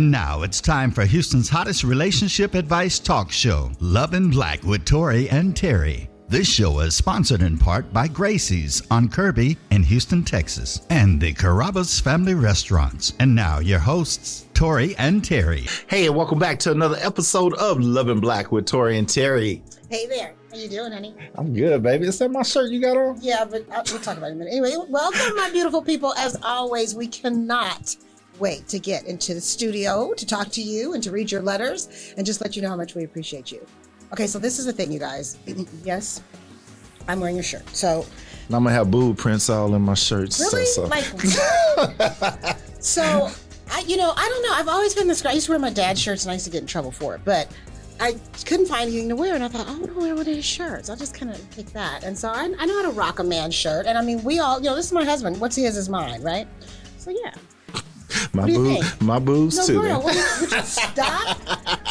And now it's time for Houston's hottest relationship advice talk show, Love and Black with Tory and Teri. This show is sponsored in part by Gracie's on Kirby in Houston, Texas, and the Carrabba's Family Restaurants. And now your hosts, Tory and Teri. Hey, and welcome back to another episode of Love and Black with Tory and Teri. Hey there. How you doing, honey? I'm good, baby. Is that my shirt you got on? Yeah, but uh, we'll talk about it in a minute. Anyway, welcome, my beautiful people. As always, we cannot wait to get into the studio to talk to you and to read your letters and just let you know how much we appreciate you. Okay, so this is the thing, you guys. yes, I'm wearing your shirt. So And I'm gonna have boob prints all in my shirts. really, So, so. like, so I, you know, I don't know. I've always been this. I used to wear my dad's shirts, and I used to get in trouble for it, but. I couldn't find anything to wear, and I thought, oh, I'm gonna wear one of his shirts. I'll just kind of pick that. And so I, I know how to rock a man's shirt. And I mean, we all, you know, this is my husband. What's his is mine, right? So yeah. My do you boob, think? my boobs No, too. Would you, would you stop?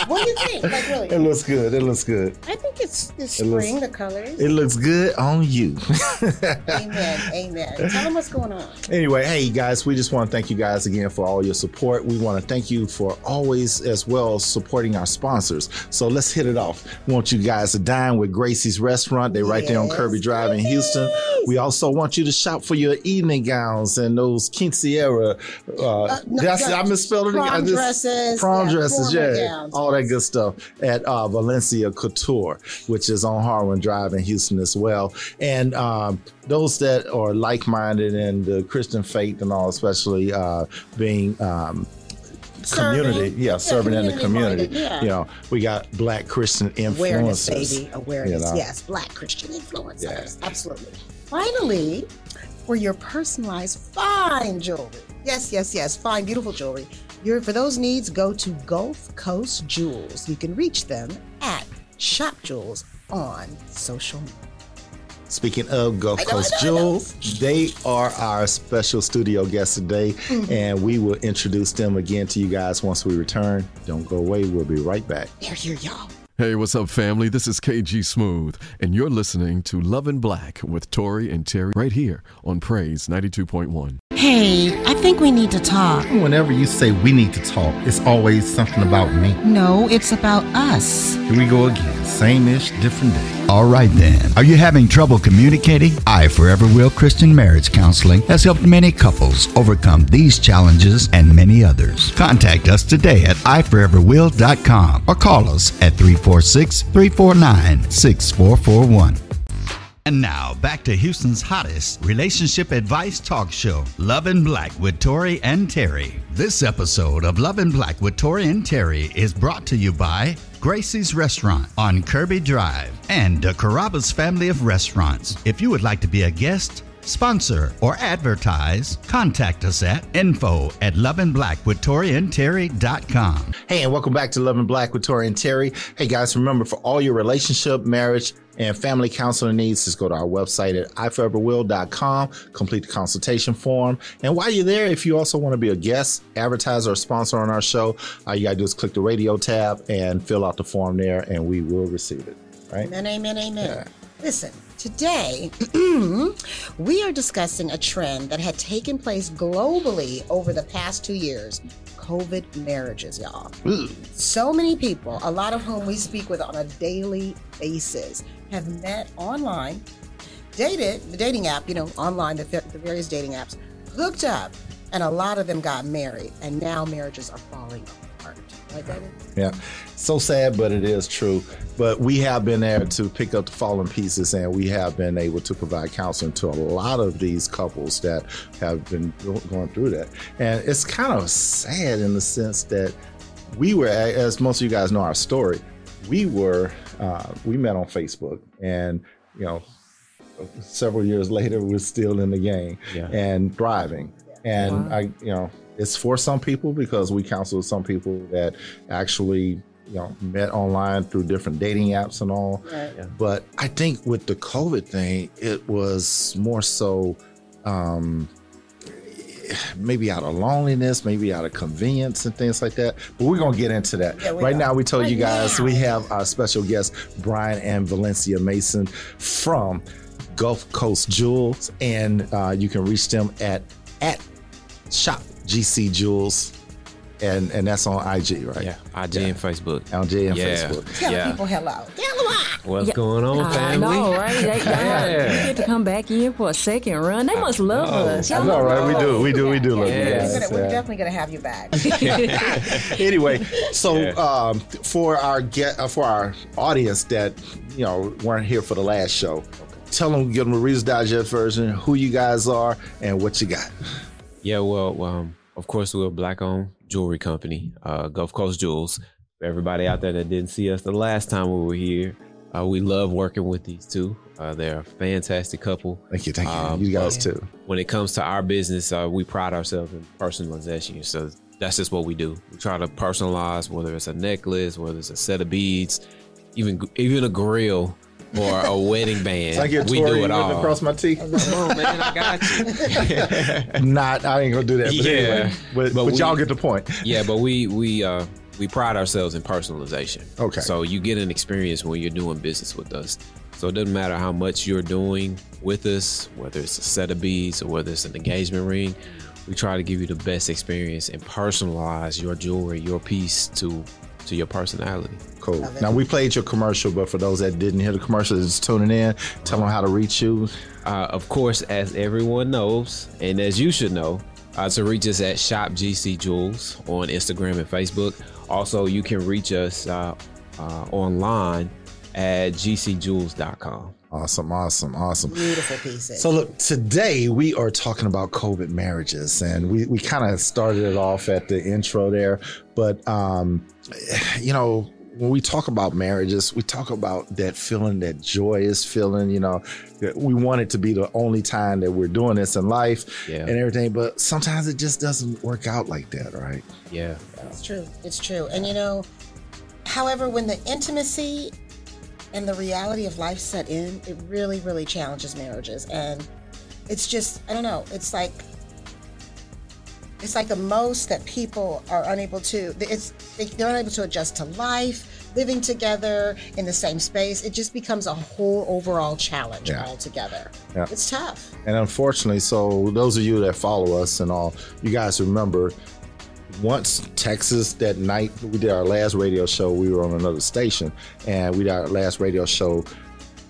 What do you think? Like It looks good. It looks good. I think it's it's It looks- spring. the colors. It looks good on you. amen. Amen. Tell them what's going on. Anyway, hey guys, we just want to thank you guys again for all your support. We want to thank you for always as well supporting our sponsors. So let's hit it off. We want you guys to dine with Gracie's Restaurant. They're right there on Kirby Drive in Houston. We also want you to shop for your evening gowns and those quinceañera. Uh, Uh, no, I misspelled it. prom dresses, Prom yeah, dresses, yeah. gowns, all that yes. good stuff at uh, Valencia Couture, which is on Harwin Drive in Houston as well. And um, those that are like minded in the Christian faith and all, especially uh, being. Um, Serving. community, yeah, serving in the community. yeah. You know, we got black Christian Awareness, influencers. baby. Awareness. you know. Yes. Black Christian influencers. Yeah. Absolutely. Finally, for your personalized fine jewelry. Yes, yes, yes. Fine, beautiful jewelry. Your for those needs, go to Gulf Coast Jewelz. You can reach them at Shop Jewelz on social media. Speaking of Gulf know, Coast I know, I know. Jewelz, they are our special studio guests today, Mm-hmm. and we will introduce them again to you guys once we return. Don't go away. We'll be right back. They're here, y'all. Hey, what's up, family? This is KG Smooth, and you're listening to Love and Black with Tory and Teri right here on Praise 92.1. Hey, I think we need to talk. Whenever you say we need to talk, it's always something about me. No, it's about us. Here we go again. Same ish, different day. All right then. Are you having trouble communicating? I Forever Will Christian Marriage Counseling has helped many couples overcome these challenges and many others. Contact us today at iforeverwill.com or call us at 346 349 6441. And now back to Houston's hottest relationship advice talk show, Love and Black with Tory and Teri. This episode of Love and Black with Tory and Teri is brought to you by Gracie's Restaurant on Kirby Drive and the Carrabba's family of restaurants. If you would like to be a guest, sponsor, or advertise, contact us at info at loveandblackwithtoriandterry.com. Hey, and welcome back to Love and Black with Tory and Teri. Hey, guys, remember for all your relationship, marriage, and family counseling needs, just go to our website at iforeverwill.com, complete the consultation form. And while you're there, if you also want to be a guest, advertiser, or sponsor on our show, all you got to do is click the radio tab and fill out the form there, and we will receive it. Right? Amen, amen, amen. Listen, today we are discussing a trend that had taken place globally over the past two years COVID marriages, y'all. So many people, a lot of whom we speak with on a daily basis, have met online, dated, the dating app, you know, online, the, the various dating apps, hooked up, and a lot of them got married, and now marriages are falling apart. Right, baby? Yeah. So sad, but it is true. But we have been there to pick up the fallen pieces and we have been able to provide counseling to a lot of these couples that have been going through that. And it's kind of sad in the sense that we were, as most of you guys know our story, we were, uh, we met on Facebook and, you know, several years later, we're still in the game and thriving. And I, you know, it's for some people because we counsel some people that actually, you know, met online through different dating apps and all. Right. But I think with the COVID thing, it was more so um, maybe out of loneliness, maybe out of convenience and things like that. But we're gonna get into that. Yeah, right are. now, we told Right you guys now. we have our special guest Brian and Velencia Mason from Gulf Coast Jewelz, and uh, you can reach them at at Shop GC Jewelz and and that's on IG, right? Yeah, IG and Facebook. On J and Yeah. Facebook. Tell Yeah. people hello. Tell them. What's Yeah. going on, I family? know, right? They, they, Yeah. You get to come back in for a second run. They must love us. I Y'all know, right? We do, we do, we do love you Yes. We're, guys. gonna, we're Yeah. definitely going to have you back. anyway, so Yeah. um, for our get uh, for our audience that you know weren't here for the last show, tell them, give them a Reader's Digest version, who you guys are and what you got. Yeah, well, um, of course, we're a black-owned jewelry company, uh, Gulf Coast Jewelz. For everybody out there that didn't see us the last time we were here, uh, we love working with these two. Uh, they're a fantastic couple. Thank you, thank you, Um, you guys too. When it comes to our business, uh, we pride ourselves in personalization. So that's just what we do. We try to personalize, whether it's a necklace, whether it's a set of beads, even even a grill or a wedding band. It's like your we Tory do it written all. across my teeth. Come on, man, I got you. Not, I ain't gonna do that. But Yeah. anyway, but, But but, y'all get the point. yeah, but we we uh we pride ourselves in personalization. Okay. So you get an experience when you're doing business with us. So it doesn't matter how much you're doing with us, whether it's a set of beads or whether it's an engagement ring. We try to give you the best experience and personalize your jewelry, your piece to to your personality. Cool. Now we played your commercial, but for those that didn't hear the commercial, just tuning in, tell them how to reach you. Uh, of course, as everyone knows, and as you should know, uh, to reach us at Shop GC Jewelz on Instagram and Facebook. Also, you can reach us uh, uh, online at gcjewelz.com. Awesome, awesome, awesome. Beautiful pieces. So look, today we are talking about COVID marriages, and we, we kind of started it off at the intro there, but um, you know, when we talk about marriages, we talk about that feeling, that joyous feeling. You know, that we want it to be the only time that we're doing this in life Yeah. and everything, but sometimes it just doesn't work out like that, right? Yeah. It's true. It's true. And you know, however, when the intimacy and the reality of life set in, it really, really challenges marriages. And it's just, I don't know, it's like, it's like the most that people are unable to, it's, they're unable to adjust to life, living together in the same space. It just becomes a whole overall challenge Yeah. altogether. Yeah. It's tough. And unfortunately, so those of you that follow us and all, you guys remember once Texas that night we did our last radio show, we were on another station and we did our last radio show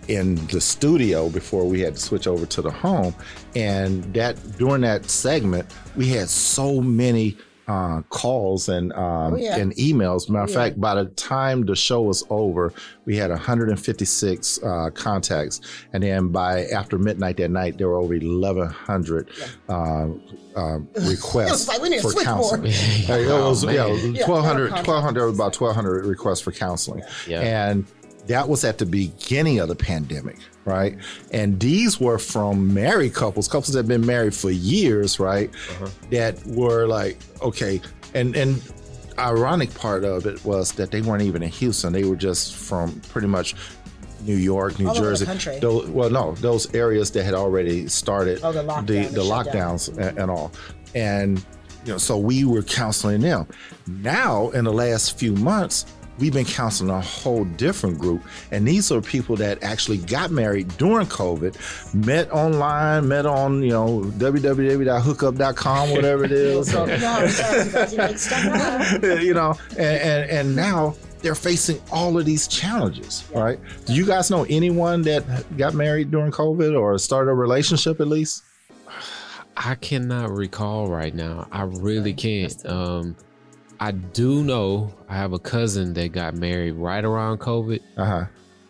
in the studio before we had to switch over to the home. And that during that segment, we had so many uh, calls and um, Oh, yeah. and emails. Matter of Yeah. fact, by the time the show was over, we had 156 uh, contacts, and then by after midnight that night, there were over 1,100 uh, uh, requests like we need for switchboard. counseling. Like, it was, man. yeah, it was Yeah, 1,200, 1,200, there about 1,200 requests for counseling, Yeah. and that was at the beginning of the pandemic, right? And these were from married couples, couples that have been married for years, right? Uh-huh. That were like, okay, and and ironic part of it was that they weren't even in Houston; they were just from pretty much. New York, New All over the Jersey. country. Those, well, no, those areas that had already started Oh, the lockdown, the, the the lockdowns and, mm-hmm. and all. And you know, so we were counseling them. Now, in the last few months, we've been counseling a whole different group. And these are people that actually got married during COVID, met online, met on, you know, www.hookup.com, whatever it is. So, no, it does, because you make stuff up. you know, and, and, and now they're facing all of these challenges, right? Do you guys know anyone that got married during COVID or started a relationship at least? I cannot recall right now. I really can't. Um, I do know I have a cousin that got married right around COVID, Uh huh.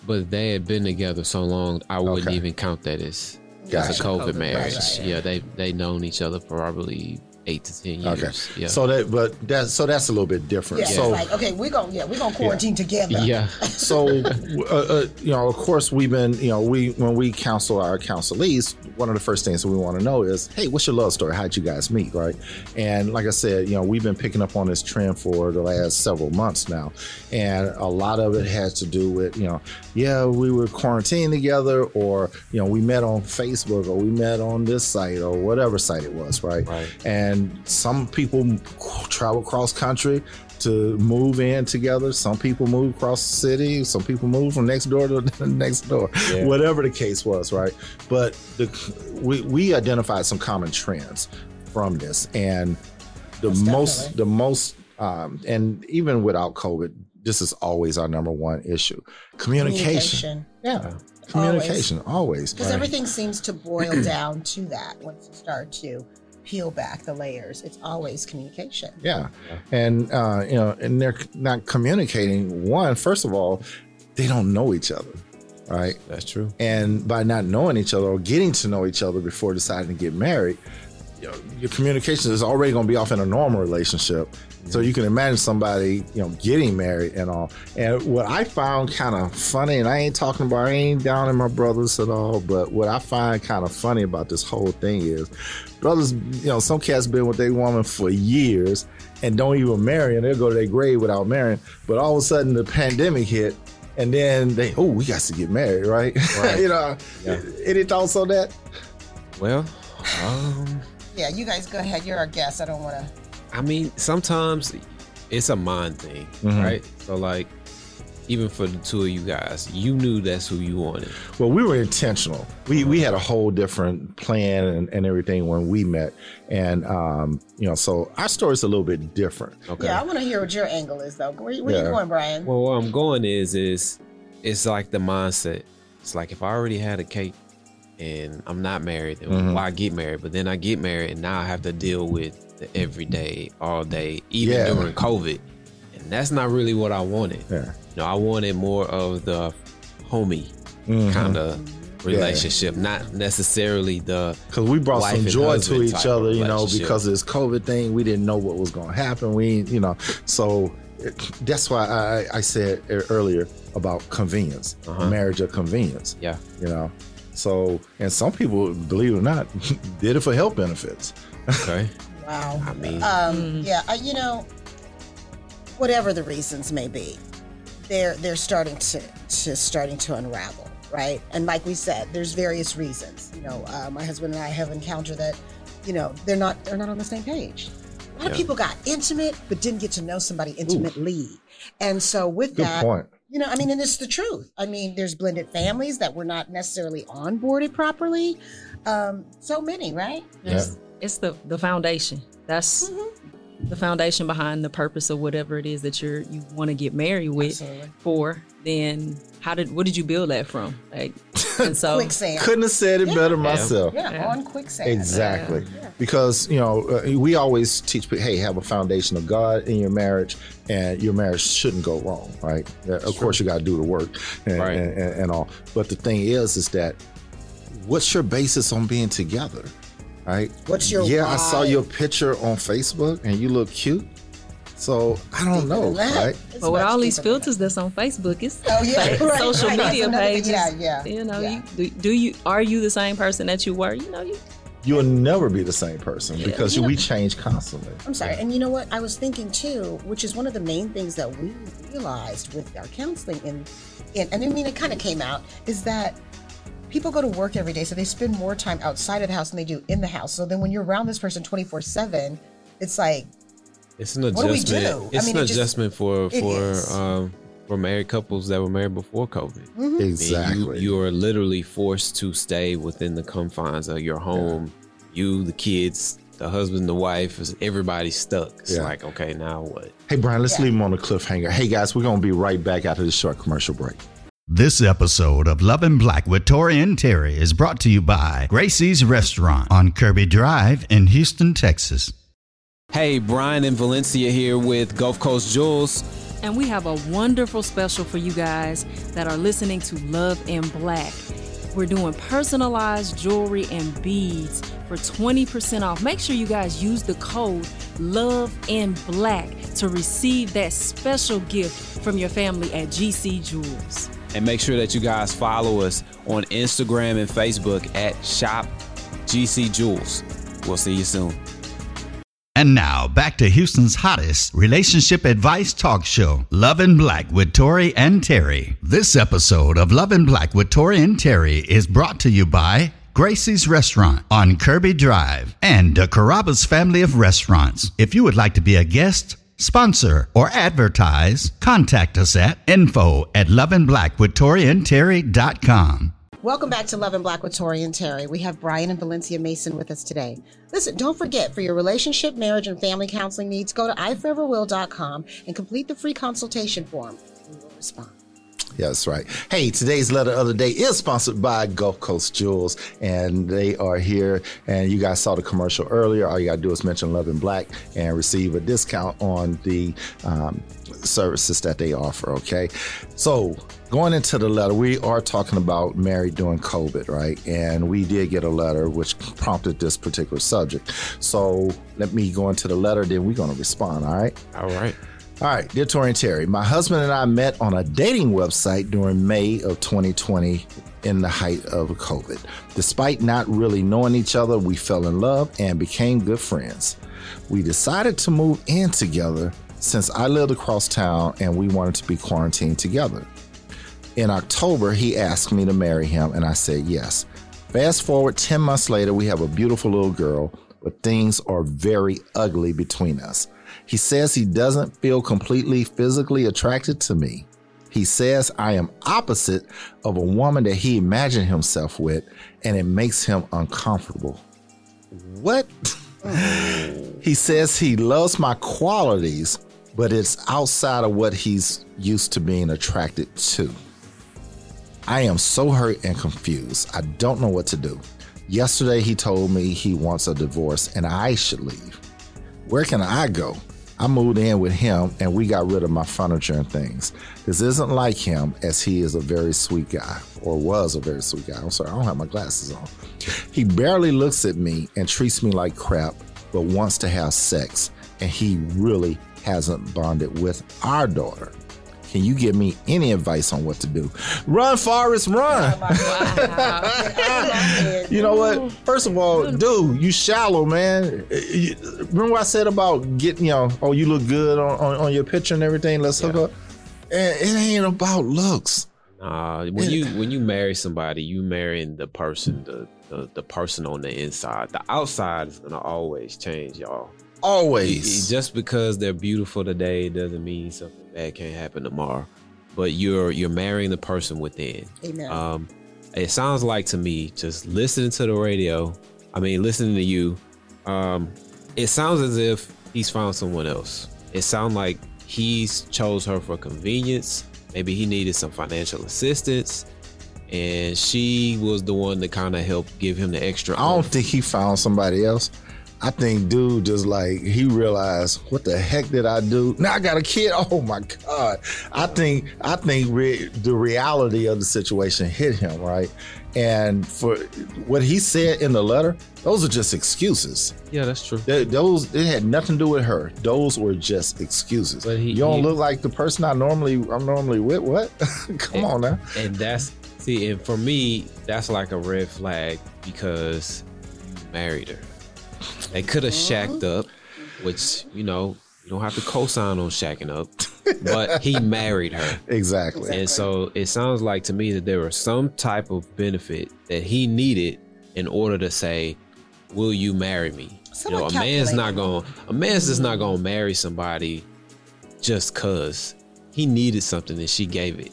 but they had been together so long I wouldn't Okay. even count that as, as a COVID, COVID marriage. marriage. Yeah, they they known each other for probably eight to ten years. Okay. Yeah. So that, but that's so that's a little bit different. Yeah, so, it's like, okay, we're going to yeah, we're going to quarantine together. yeah. so uh, uh, you know, of course, we've been, you know, we when we counsel our counselees, one of the first things that we want to know is, hey, what's your love story? How'd you guys meet, right? And like I said, you know, we've been picking up on this trend for the last several months now, and a lot of it has to do with, you know, yeah, we were quarantined together, or you know, we met on Facebook, or we met on this site, or whatever site it was, right? Right. And some people travel cross country to move in together. Some people move across the city. Some people move from next door to next door. Yeah. Whatever the case was, right? But the, we we identified some common trends from this, and the Most most definitely. the most Um, and even without COVID, this is always our number one issue: communication. Communication. Yeah, communication always. Because everything seems to boil down to that once you start to peel back the layers. It's always communication. Yeah, and uh, you know, and they're not communicating. One, first of all, they don't know each other, right? That's true. And by not knowing each other or getting to know each other before deciding to get married, you know, your communication is already going to be off in a normal relationship. So you can imagine somebody, you know, getting married and all. And what I found kind of funny, and I ain't talking about, I ain't down in my brothers at all, but what I find kind of funny about this whole thing is brothers, you know, some cats been with their woman for years and don't even marry, and they'll go to their grave without marrying. But all of a sudden, the pandemic hit, and then they, oh, we got to get married, right? Right. you know, Yeah. any thoughts on that? Well, um, Yeah, you guys go ahead. You're our guest. I don't want to. I mean, sometimes it's a mind thing, Mhm. right? So, like, even for the two of you guys, you knew that's who you wanted. Well, we were intentional. We we had a whole different plan and, and everything when we met, and um, you know, so our story's a little bit different. Okay. Yeah, I want to hear what your angle is, though. Where, where Yeah. you going, Brian? Well, where I'm going is, is it's like the mindset. It's like if I already had a cake and I'm not married, then Mhm. why get married? But then I get married and now I have to deal with the everyday, all day, even Yeah. during COVID. And that's not really what I wanted. Yeah. You know, I wanted more of the homie Mhm. kind of relationship, not necessarily the Because we brought some joy to each other, you know, because of this COVID thing, we didn't know what was going to happen. We, you know, so it, that's why I, I said earlier about convenience, Uh-huh. marriage of convenience. Yeah. You know, so and some people, believe it or not, did it for health benefits. okay. Wow. I mean, Um, yeah, uh, you know, whatever the reasons may be, they're they're starting to to starting to unravel, right? And like we said, there's various reasons. You know, uh, my husband and I have encountered that. You know, they're not they're not on the same page. A lot of people got intimate, but didn't get to know somebody intimately. And so with Good that, point. you know, I mean, and it's the truth. I mean, there's blended families that were not necessarily onboarded properly. Um, so many, right? It's, it's the the foundation. That's Mm-hmm. the foundation behind the purpose of whatever it is that you're you want to get married with Absolutely. for. Then how did what did you build that from? Like, and so Quicksand. Couldn't have said it better myself. Yeah, Yeah. on quicksand. Exactly. Because, you know, uh, we always teach people, hey, have a foundation of God in your marriage, and your marriage shouldn't go wrong, right? Uh, of course, you got to do the work and, Right. and, and, and all. But the thing is, is that what's your basis on being together, right? What's your Yeah, I saw your picture on Facebook, and you look cute. So I don't know, Deeper than that. right? It's but with all these deeper than filters that's on Facebook, it's Oh, yeah, fa- right, social right. Media another pages. Yeah, yeah, You know, yeah. you do, do you are you the same person that you were? You know, you You'll never be the same person because You know- we change constantly. I'm sorry. And you know what? I was thinking too, which is one of the main things that we realized with our counseling, and and, and I mean, it kind of came out, is that people go to work every day, so they spend more time outside of the house than they do in the house. So then when you're around this person 24 7, it's like, It's an What do we adjustment. do? I It's mean, an it just- adjustment for it for um for married couples that were married before COVID. I mean, Exactly. you, you are literally forced to stay within the confines of your home. You, the kids, the husband, the wife, is everybody's stuck. It's Yeah. like, okay, now what? Hey, Brian, let's Yeah. leave him on a cliffhanger. Hey, guys, we're going to be right back after this short commercial break. This episode of Love and Black with Tory and Teri is brought to you by Gracie's Restaurant on Kirby Drive in Houston, Texas. Hey, Brian and Velencia here with Gulf Coast Jewelz. And we have a wonderful special for you guys that are listening to Love in Black. We're doing personalized jewelry and beads for 20% off. Make sure you guys use the code Love in Black to receive that special gift from your family at GC Jewelz. And make sure that you guys follow us on Instagram and Facebook at Shop GC Jewelz. We'll see you soon. And now back to Houston's hottest relationship advice talk show, Love and Black with Tory and Teri. This episode of Love and Black with Tory and Teri is brought to you by Gracie's Restaurant on Kirby Drive and the Carrabba's family of restaurants. If you would like to be a guest, sponsor, or advertise, contact us at info at loveandblackwithtoriandterry.com. Welcome back to Love and Black with Tory and Teri. We have Brian and Velencia Mason with us today. Listen, don't forget for your relationship, marriage, and family counseling needs, go to iforeverwill.com and complete the free consultation form. We will respond. That's right. Hey, today's letter of the day is sponsored by Gulf Coast Jewelz, and they are here. And you guys saw the commercial earlier. All you got to do is mention Love and Black and receive a discount on the um, services that they offer. Okay, so going into the letter, we are talking about married during COVID, right? And we did get a letter which prompted this particular subject. So let me go into the letter, then we're going to respond. All right. All right. All right, dear Tory and Teri, my husband and I met on a dating website during May of 2020 in the height of COVID. Despite not really knowing each other, we fell in love and became good friends. We decided to move in together since I lived across town and we wanted to be quarantined together. In October, he asked me to marry him, and I said yes. Fast forward 10 months later, we have a beautiful little girl, but things are very ugly between us. He says he doesn't feel completely physically attracted to me. He says I am opposite of a woman that he imagined himself with, and it makes him uncomfortable. What? he says he loves my qualities, but it's outside of what he's used to being attracted to. I am so hurt and confused. I don't know what to do. Yesterday, he told me he wants a divorce and I should leave. Where can I go? I moved in with him and we got rid of my furniture and things. This isn't like him as he is a very sweet guy, or was a very sweet guy. I'm sorry, I don't have my glasses on. He barely looks at me and treats me like crap, but wants to have sex, and he really hasn't bonded with our daughter. Can you give me any advice on what to do? Run, Forrest, run. you know what? First of all, dude, you shallow, man. You- Remember what I said about getting, you know, oh, you look good on, on, on your picture and everything. Let's hook up. And it ain't about looks. Uh, when you when you marry somebody, you marrying the person, the, the the person on the inside. The outside is gonna always change, y'all. Always. Just because they're beautiful today doesn't mean something bad can't happen tomorrow. But you're you're marrying the person within. Amen. Um, it sounds like to me, just listening to the radio. I mean, listening to you. Um, it sounds as if he's found someone else. It sounds like he's chose her for convenience. Maybe he needed some financial assistance, and she was the one that kind of helped give him the extra. I don't oomph. think he found somebody else. I think dude just like he realized what the heck did I do? Now I got a kid. Oh my god! I think I think re- the reality of the situation hit him right, and for what he said in the letter, those are just excuses. Yeah, that's true. Th- those it had nothing to do with her. Those were just excuses. But he- you don't he- look like the person I normally I'm normally with. What? Come on now. and that's see, and for me, that's like a red flag because you married her. They could have shacked up, which you know you don't have to co-sign on shacking up, but he married her, Exactly. and so it sounds like to me that there was some type of benefit that he needed in order to say, "Will you marry me?" Somewhat you know, a man's not calculated. going, a man's just not going to marry somebody just cause he needed something and she gave it.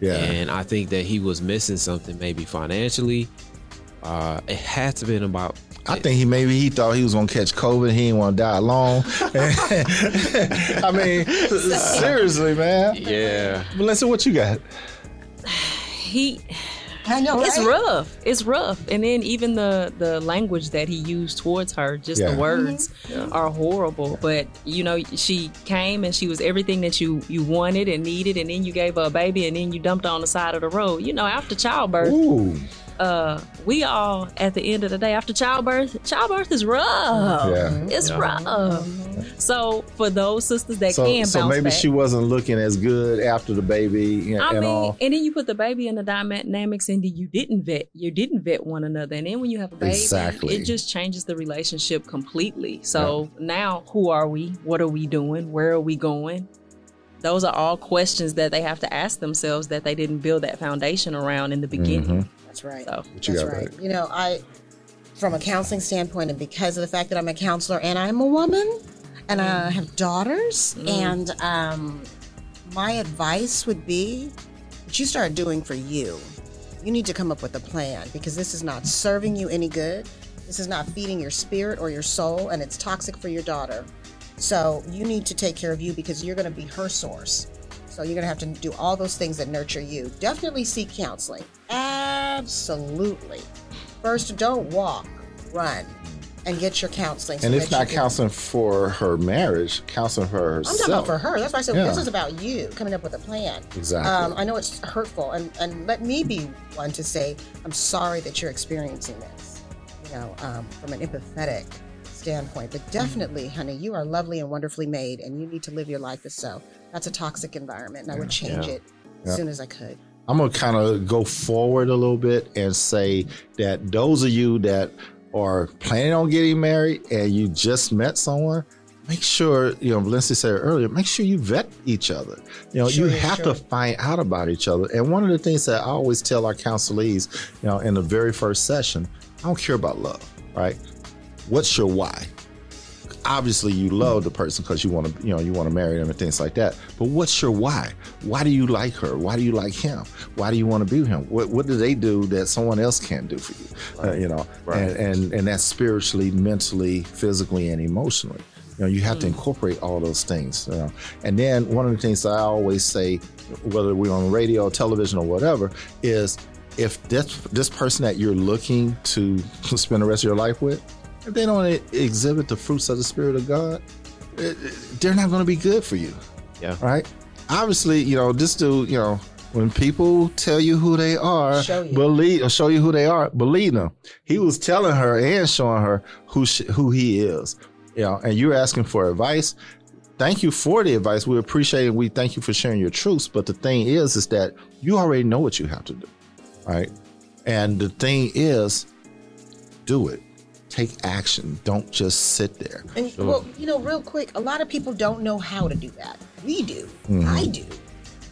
Yeah. And I think that he was missing something, maybe financially. Uh, it had to been about. I think he maybe he thought he was gonna catch COVID. He didn't want to die alone. I mean, seriously, man. Yeah. Melissa, what you got? He I know, it's right? rough. It's rough. And then even the the language that he used towards her, just Yeah. the words mm-hmm. are horrible. But you know, she came and she was everything that you you wanted and needed, and then you gave her a baby, and then you dumped her on the side of the road. You know, after childbirth, Ooh, uh, we all at the end of the day after childbirth, childbirth is rough. Mm-hmm. Yeah. It's rough. Mm-hmm. So for those sisters that so can so maybe back, she wasn't looking as good after the baby and, I and mean, all. and then you put the baby in the dynamics, and you didn't vet, you didn't vet one another, and then when you have a baby, Exactly. it just changes the relationship completely. So now, who are we? What are we doing? Where are we going? Those are all questions that they have to ask themselves that they didn't build that foundation around in the beginning. Mm-hmm. That's right. So What you That's got, right. buddy? You know, I, from a counseling standpoint, and because of the fact that I'm a counselor and I'm a woman and I have daughters, and um, my advice would be what you start doing for you. You need to come up with a plan because this is not serving you any good. This is not feeding your spirit or your soul, and it's toxic for your daughter. So you need to take care of you because you're going to be her source. So you're going to have to do all those things that nurture you. Definitely seek counseling. Absolutely. First, don't walk, run, and get your counseling. so And it's not can- counseling for her marriage, counseling for herself. I'm talking about for her. That's why I said Yeah. this is about you coming up with a plan. Exactly. Um, I know it's hurtful, and, and let me be one to say I'm sorry that you're experiencing this. You know, um, from an empathetic standpoint, but definitely, honey, you are lovely and wonderfully made, and you need to live your life as so. That's a toxic environment, and I would change Yeah. it Yeah. as soon as I could. I'm gonna kind of go forward a little bit and say that those of you that are planning on getting married and you just met someone, make sure you know. Lindsay said earlier, make sure you vet each other. You know, Sure, you have sure. to find out about each other. And one of the things that I always tell our counselees, you know, in the very first session, I don't care about love, right? What's your why? obviously you love the person because you want to you know you want to marry them and things like that. But what's your why? Why do you like her? Why do you like him? Why do you want to be with him? What, what do they do that someone else can't do for you? Uh, you know Right. and, and and that's spiritually mentally physically and emotionally. You know you have to incorporate all those things you know. And then one of the things i always say whether we're on radio television or whatever is if this this person that you're looking to spend the rest of your life with if they don't exhibit the fruits of the spirit of God, eh, eh, they're not going to be good for you. Yeah. Right. Obviously, you know this dude. You know when people tell you who they are, Show you. believe or show you who they are, believe them. He was telling her and showing her who sh- who he is. You know, and you're asking for advice. Thank you for the advice. We appreciate it. We thank you for sharing your truths. But the thing is, is that you already know what you have to do, right? And the thing is, do it. Take action. Don't just sit there. And well, you know, real quick, a lot of people don't know how to do that. We do. Mm-hmm. I do.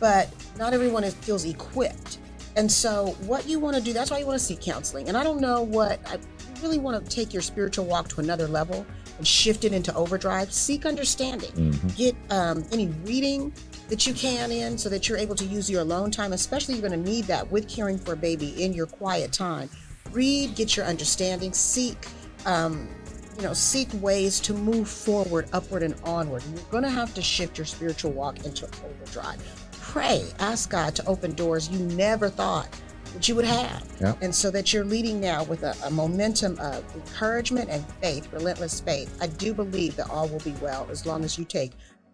But not everyone is, feels equipped. And so, what you want to do, that's why you want to seek counseling. And I don't know what, I really want to take your spiritual walk to another level and shift it into overdrive. Seek understanding. Mm-hmm. Get um, any reading that you can in so that you're able to use your alone time, especially you're going to need that with caring for a baby in your quiet time. Read, get your understanding, seek um, you know, seek ways to move forward, upward, and onward. You're going to have to shift your spiritual walk into overdrive. Pray, ask God to open doors you never thought that you would have. And so that you're leading now with a, a momentum of encouragement and faith, relentless faith. I do believe that all will be well as long as you take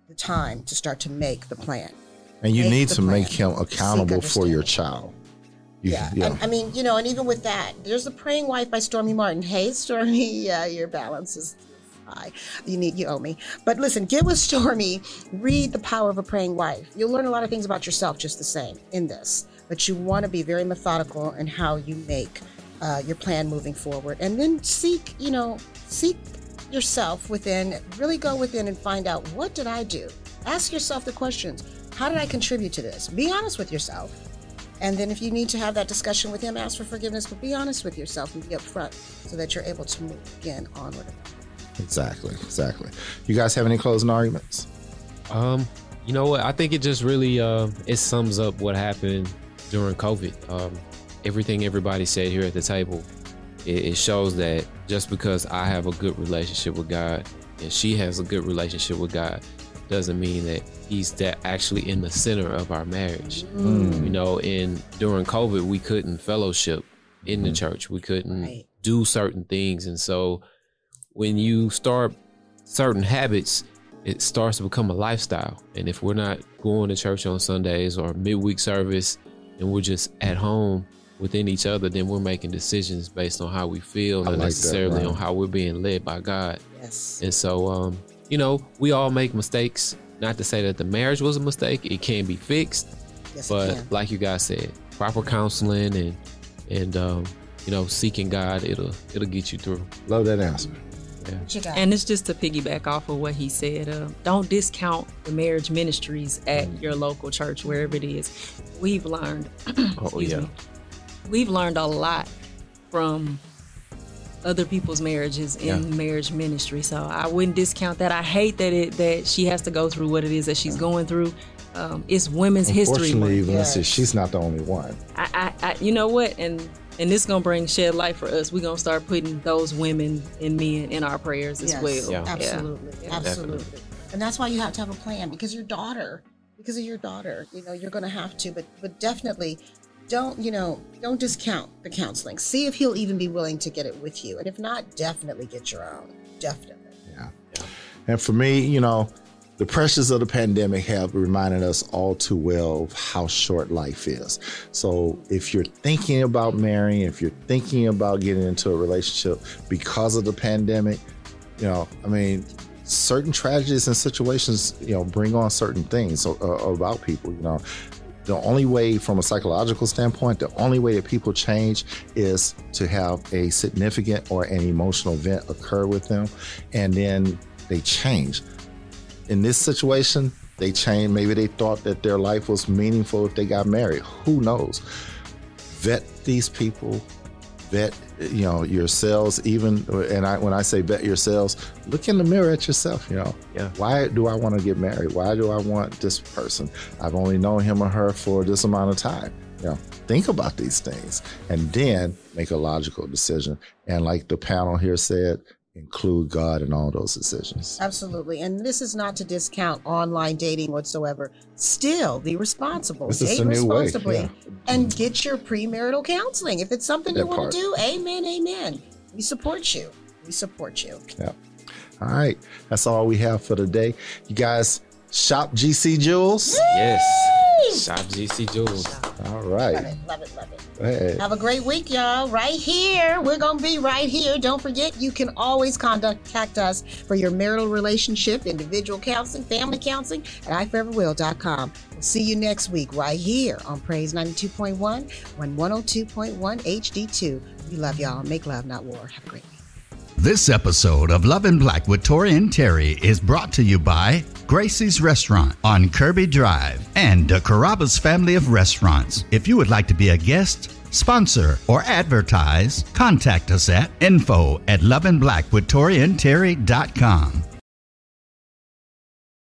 the time to start to make the plan. And you Make need to make him accountable for your child. You- Yeah. yeah. And, I mean, you know, and even with that, there's The Praying Wife by Stormie Omartian. Hey, Stormie, yeah, your balance is high. You need, you owe me. But listen, get with Stormy, read The Power of a Praying Wife. You'll learn a lot of things about yourself just the same in this. But you want to be very methodical in how you make uh, your plan moving forward. And then seek, you know, seek yourself within, really go within and find out what did I do? Ask yourself the questions. How did I contribute to this? Be honest with yourself. And then if you need to have that discussion with him, ask for forgiveness, but be honest with yourself and be upfront so that you're able to move again onward. Exactly. Exactly. You guys have any closing arguments? Um, you know what? I think it just really uh, it sums up what happened during COVID. Um, everything everybody said here at the table, it, it shows that just because I have a good relationship with God and she has a good relationship with God, doesn't mean that He's that actually in the center of our marriage. You know, and during COVID, we couldn't fellowship in the church. We couldn't Right. do certain things, and so when you start certain habits, it starts to become a lifestyle. And if we're not going to church on Sundays or midweek service and we're just at home within each other, then we're making decisions based on how we feel, I not like that, necessarily Ryan. on how we're being led by God. Yes. And so, um, you know, we all make mistakes. Not to say that the marriage was a mistake, it can be fixed. Yes, But like you guys said, proper counseling and and um, you know, seeking God, it'll it'll get you through. Love that answer. What you got? And it's just to piggyback off of what he said. Uh, don't discount the marriage ministries at your local church, wherever it is. We've learned, Oh yeah. me, we've learned a lot from other people's marriages in Yeah. marriage ministry. So I wouldn't discount that. I hate that it that she has to go through what it is that she's going through. Um, it's Women's History Unfortunately, Month. Velencia, Yes. she's not the only one. I, I, I, you know what, and and this is gonna bring shed light for us. We're gonna start putting those women and men in our prayers as Yes, well. Yeah. Absolutely. Yeah. Absolutely. And that's why you have to have a plan because your daughter, because of your daughter, you know, you're going to have to, but, but definitely don't, you know, don't discount the counseling. See if he'll even be willing to get it with you. And if not, definitely get your own. Definitely. Yeah. And for me, you know, the pressures of the pandemic have reminded us all too well of how short life is. So if you're thinking about marrying, if you're thinking about getting into a relationship because of the pandemic, you know, I mean, certain tragedies and situations, you know, bring on certain things about people, you know. The only way, from a psychological standpoint, the only way that people change is to have a significant or an emotional event occur with them, and then they change. In this situation, they changed. Maybe they thought that their life was meaningful if they got married. Who knows? Vet these people. Vet, you know, yourselves. Even, and I, when I say vet yourselves, look in the mirror at yourself. You know, Yeah. why do I want to get married? Why do I want this person? I've only known him or her for this amount of time. You know, think about these things and then make a logical decision. And like the panel here said, include God in all those decisions. Absolutely. And this is not to discount online dating whatsoever. Still be responsible. This is Date the new way, responsibly yeah. and mm-hmm. get your premarital counseling. If it's something you want part. to do, amen, amen. We support you. We support you. Yeah. All right. That's all we have for today. You guys shop GC Jewelz. Yes. Shop GC Jewelz. All Love it, love it, love it. Hey. Have a great week, y'all. Right here. We're going to be right here. Don't forget, you can always contact us for your marital relationship, individual counseling, family counseling at iforeverwill.com. We'll see you next week right here on Praise 92.1 on 102.1 HD2. We love y'all. Make love, not war. Have a great week. This episode of Love and Black with Tory and Teri is brought to you by Gracie's Restaurant on Kirby Drive and the family of restaurants. If you would like to be a guest, sponsor, or advertise, contact us at info at loveandblackwithtoriandterry.com.